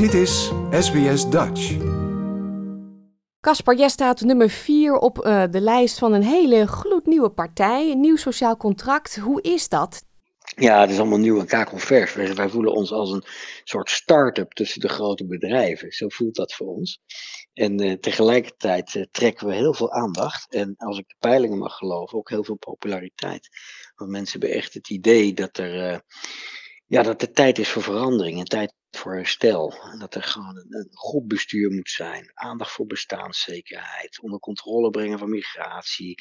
Dit is SBS Dutch. Caspar, jij staat nummer 4 op uh, de lijst van een hele gloednieuwe partij, een nieuw sociaal contract. Hoe is dat? Ja, het is allemaal nieuw en kakelvers. Wij, wij voelen ons als een soort start-up tussen de grote bedrijven. Zo voelt dat voor ons. En uh, tegelijkertijd uh, trekken we heel veel aandacht. En als ik de peilingen mag geloven, ook heel veel populariteit. Want mensen hebben echt het idee dat er. Ja, dat het tijd is voor verandering en tijd voor herstel. Dat er gewoon een, een goed bestuur moet zijn. Aandacht voor bestaanszekerheid. Onder controle brengen van migratie.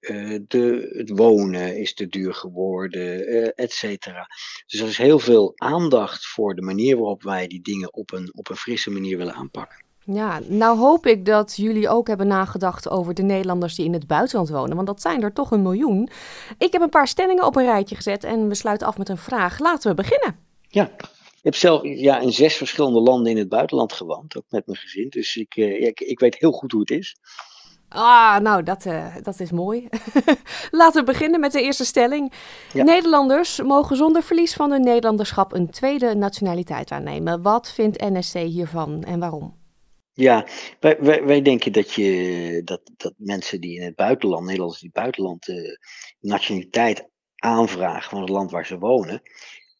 Uh, de, het wonen is te duur geworden, uh, et cetera. Dus er is heel veel aandacht voor de manier waarop wij die dingen op een, op een frisse manier willen aanpakken. Ja, nou hoop ik dat jullie ook hebben nagedacht over de Nederlanders die in het buitenland wonen, want dat zijn er toch een miljoen. Ik heb een paar stellingen op een rijtje gezet en we sluiten af met een vraag. Laten we beginnen. Ja, ik heb zelf ja, in zes verschillende landen in het buitenland gewoond, ook met mijn gezin. Dus ik, uh, ik, ik weet heel goed hoe het is. Ah, nou, dat, uh, dat is mooi. Laten we beginnen met de eerste stelling. Ja. Nederlanders mogen zonder verlies van hun Nederlanderschap een tweede nationaliteit aannemen. Wat vindt NSC hiervan en waarom? Ja, wij, wij, wij, denken dat, je, dat, dat mensen die in het buitenland, Nederlanders die buitenland, uh, nationaliteit aanvragen van het land waar ze wonen,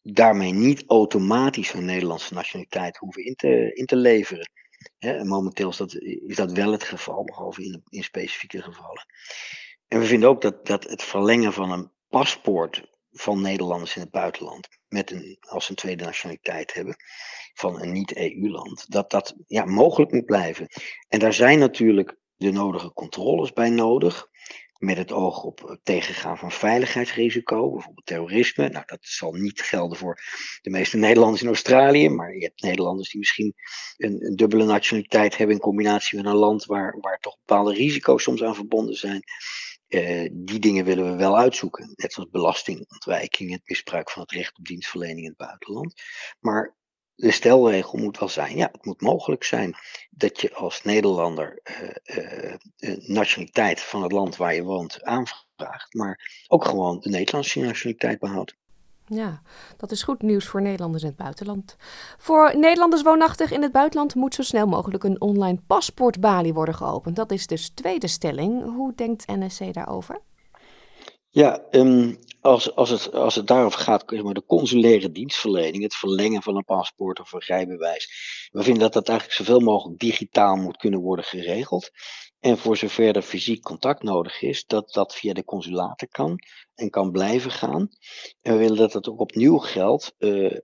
daarmee niet automatisch hun Nederlandse nationaliteit hoeven in te, in te leveren. Momenteel is dat, is dat wel het geval, behalve in, in specifieke gevallen. En we vinden ook dat, dat het verlengen van een paspoort van Nederlanders in het buitenland, met een, als een tweede nationaliteit hebben, van een niet-EU-land, dat dat ja, mogelijk moet blijven. En daar zijn natuurlijk de nodige controles bij nodig met het oog op het tegengaan van veiligheidsrisico, bijvoorbeeld terrorisme. Nou, dat zal niet gelden voor de meeste Nederlanders in Australië, maar je hebt Nederlanders die misschien een, een dubbele nationaliteit hebben in combinatie met een land waar, waar toch bepaalde risico's soms aan verbonden zijn. Uh, die dingen willen we wel uitzoeken, net zoals belastingontwijking, het misbruik van het recht op dienstverlening in het buitenland. Maar de stelregel moet wel zijn, ja, het moet mogelijk zijn dat je als Nederlander uh, nationaliteit van het land waar je woont aanvraagt, maar ook gewoon de Nederlandse nationaliteit behoudt. Ja, dat is goed nieuws voor Nederlanders in het buitenland. Voor Nederlanders woonachtig in het buitenland moet zo snel mogelijk een online paspoortbalie worden geopend. Dat is dus tweede stelling. Hoe denkt NSC daarover? Ja, um, als, als, het, als het daarover gaat, zeg maar, de consulaire dienstverlening, het verlengen van een paspoort of een rijbewijs. We vinden dat dat eigenlijk zoveel mogelijk digitaal moet kunnen worden geregeld. En voor zover er fysiek contact nodig is, dat dat via de consulaten kan en kan blijven gaan. En we willen dat dat ook opnieuw geldt uh,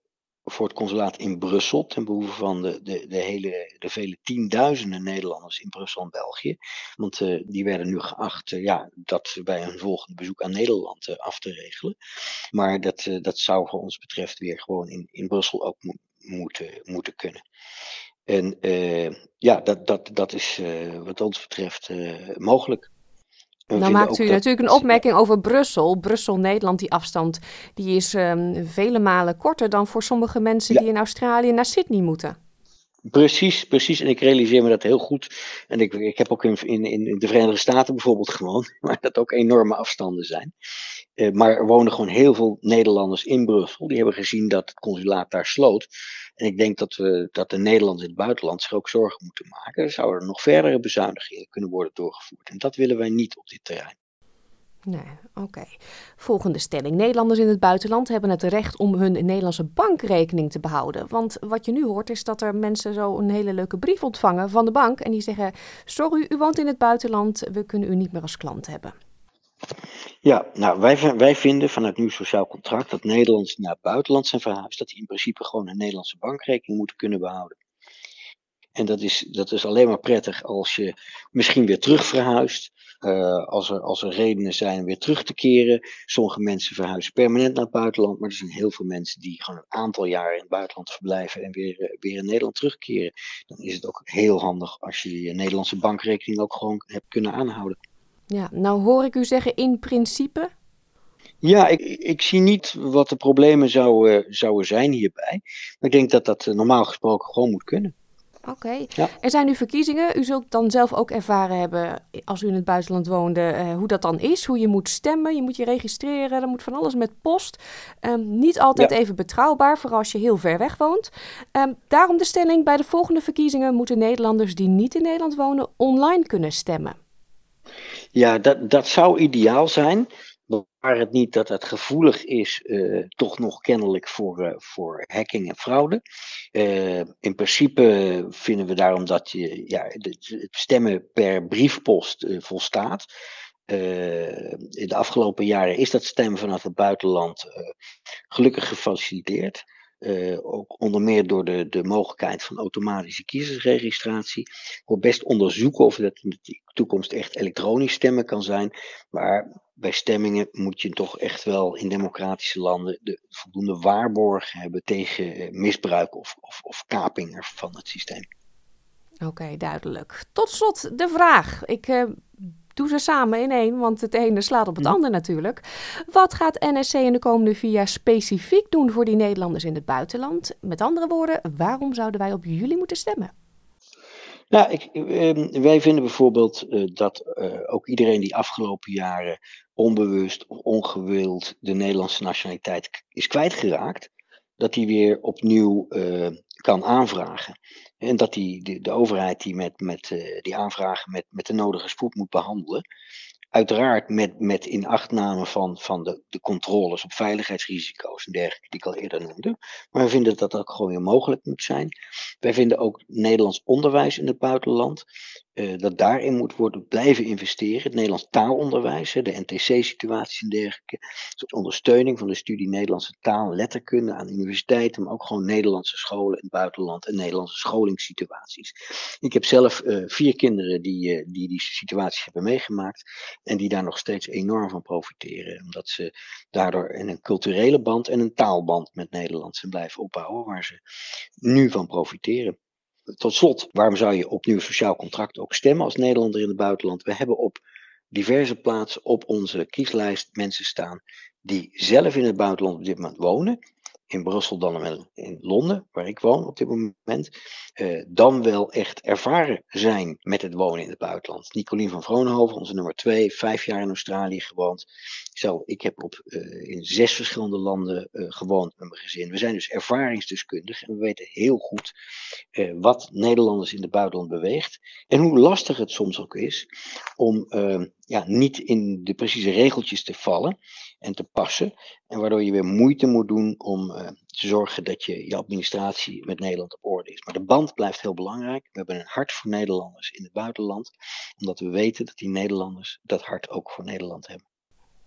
voor het consulaat in Brussel, ten behoeve van de, de, de, hele, de vele tienduizenden Nederlanders in Brussel en België. Want uh, die werden nu geacht uh, ja, dat bij een volgende bezoek aan Nederland af te regelen. Maar dat, dat zou voor ons betreft weer gewoon in, in Brussel ook mo moeten, moeten kunnen. En ja, dat, dat, dat is wat ons betreft mogelijk. Nou maakt u dat... natuurlijk een opmerking over Brussel. Brussel-Nederland, die afstand, die is um, vele malen korter dan voor sommige mensen ja. die in Australië naar Sydney moeten. Precies, precies. En ik realiseer me dat heel goed. En ik, ik heb ook in, in, in de Verenigde Staten bijvoorbeeld gewoond, waar dat ook enorme afstanden zijn. Uh, maar er wonen gewoon heel veel Nederlanders in Brussel. Die hebben gezien dat het consulaat daar sloot. En ik denk dat, we, dat de Nederlanders in het buitenland zich ook zorgen moeten maken. Er zouden nog verdere bezuinigingen kunnen worden doorgevoerd. En dat willen wij niet op dit terrein. Nee, oké. Volgende stelling. Nederlanders in het buitenland hebben het recht om hun Nederlandse bankrekening te behouden. Want wat je nu hoort is dat er mensen zo een hele leuke brief ontvangen van de bank. En die zeggen, sorry, u woont in het buitenland, we kunnen u niet meer als klant hebben. Ja, nou, wij, wij vinden vanuit nieuw sociaal contract dat Nederlanders naar het buitenland zijn verhuisd, dat die in principe gewoon een Nederlandse bankrekening moeten kunnen behouden. En dat is, dat is alleen maar prettig als je misschien weer terug verhuist. Uh, als, er, als er redenen zijn om weer terug te keren. Sommige mensen verhuizen permanent naar het buitenland. Maar er zijn heel veel mensen die gewoon een aantal jaar in het buitenland verblijven. En weer, uh, weer in Nederland terugkeren. Dan is het ook heel handig als je je Nederlandse bankrekening ook gewoon hebt kunnen aanhouden. Ja, nou hoor ik u zeggen in principe. Ja, ik, ik zie niet wat de problemen zouden, zouden zijn hierbij. Maar ik denk dat dat normaal gesproken gewoon moet kunnen. Oké. Er zijn nu verkiezingen. U zult dan zelf ook ervaren hebben, als u in het buitenland woonde, uh, hoe dat dan is. Hoe je moet stemmen. Je moet je registreren. Er moet van alles met post. Um, niet altijd even betrouwbaar, vooral als je heel ver weg woont. Um, daarom de stelling: bij de volgende verkiezingen moeten Nederlanders die niet in Nederland wonen online kunnen stemmen. Ja, dat, dat zou ideaal zijn. Waar het niet dat het gevoelig is, uh, toch nog kennelijk voor, uh, voor hacking en fraude. Uh, in principe vinden we daarom dat je, ja, het stemmen per briefpost volstaat. in de afgelopen jaren is dat stemmen vanuit het buitenland gelukkig gefaciliteerd. Uh, ook onder meer door de, de mogelijkheid van automatische kiezersregistratie. Ik wil best onderzoeken of dat in de toekomst echt elektronisch stemmen kan zijn. Maar bij stemmingen moet je toch echt wel in democratische landen de voldoende waarborg hebben tegen eh, misbruik of, of, of kaping van het systeem. Oké, duidelijk. Tot slot de vraag. Ik uh, doe ze samen in één, want het ene slaat op het hm. ander natuurlijk. Wat gaat NSC in de komende vier jaar specifiek doen voor die Nederlanders in het buitenland? Met andere woorden, waarom zouden wij op jullie moeten stemmen? Nou, ik, ehm, wij vinden bijvoorbeeld uh, dat uh, ook iedereen die afgelopen jaren onbewust of ongewild de Nederlandse nationaliteit is kwijtgeraakt, dat die weer opnieuw uh, kan aanvragen. En dat die, de, overheid die, met, met, uh, die aanvragen met, met de nodige spoed moet behandelen. Uiteraard met, met inachtname van, van de, de controles op veiligheidsrisico's en dergelijke, die ik al eerder noemde. Maar we vinden dat dat gewoon weer mogelijk moet zijn. Wij vinden ook Nederlands onderwijs in het buitenland dat daarin moet worden blijven investeren. Het Nederlands taalonderwijs, de NTC-situaties en dergelijke. Dus ondersteuning van de studie Nederlandse taal en letterkunde aan universiteiten, maar ook gewoon Nederlandse scholen in het buitenland en Nederlandse scholingssituaties. Ik heb zelf uh, vier kinderen die, uh, die die situaties hebben meegemaakt en die daar nog steeds enorm van profiteren. Omdat ze daardoor een culturele band en een taalband met Nederland zijn blijven opbouwen, waar ze nu van profiteren tot slot, waarom zou je op nieuw sociaal contract ook stemmen als Nederlander in het buitenland? We hebben op diverse plaatsen op onze kieslijst mensen staan die zelf in het buitenland op dit moment wonen in Brussel dan wel in Londen, waar ik woon op dit moment, uh, dan wel echt ervaren zijn met het wonen in het buitenland. Nicolien van Vroonhoven, onze nummer twee, vijf jaar in Australië gewoond. Zo, ik heb op, uh, in zes verschillende landen uh, gewoond met mijn gezin. We zijn dus ervaringsdeskundig en we weten heel goed wat Nederlanders in het buitenland beweegt. En hoe lastig het soms ook is om ja, niet in de precieze regeltjes te vallen en te passen. En waardoor je weer moeite moet doen om uh, te zorgen dat je, je administratie met Nederland op orde is. Maar de band blijft heel belangrijk. We hebben een hart voor Nederlanders in het buitenland. Omdat we weten dat die Nederlanders dat hart ook voor Nederland hebben.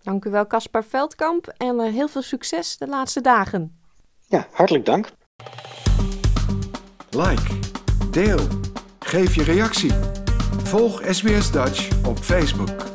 Dank u wel, Caspar Veldkamp. En uh, heel veel succes de laatste dagen. Ja, hartelijk dank. Like, deel, geef je reactie. Volg SBS Dutch op Facebook.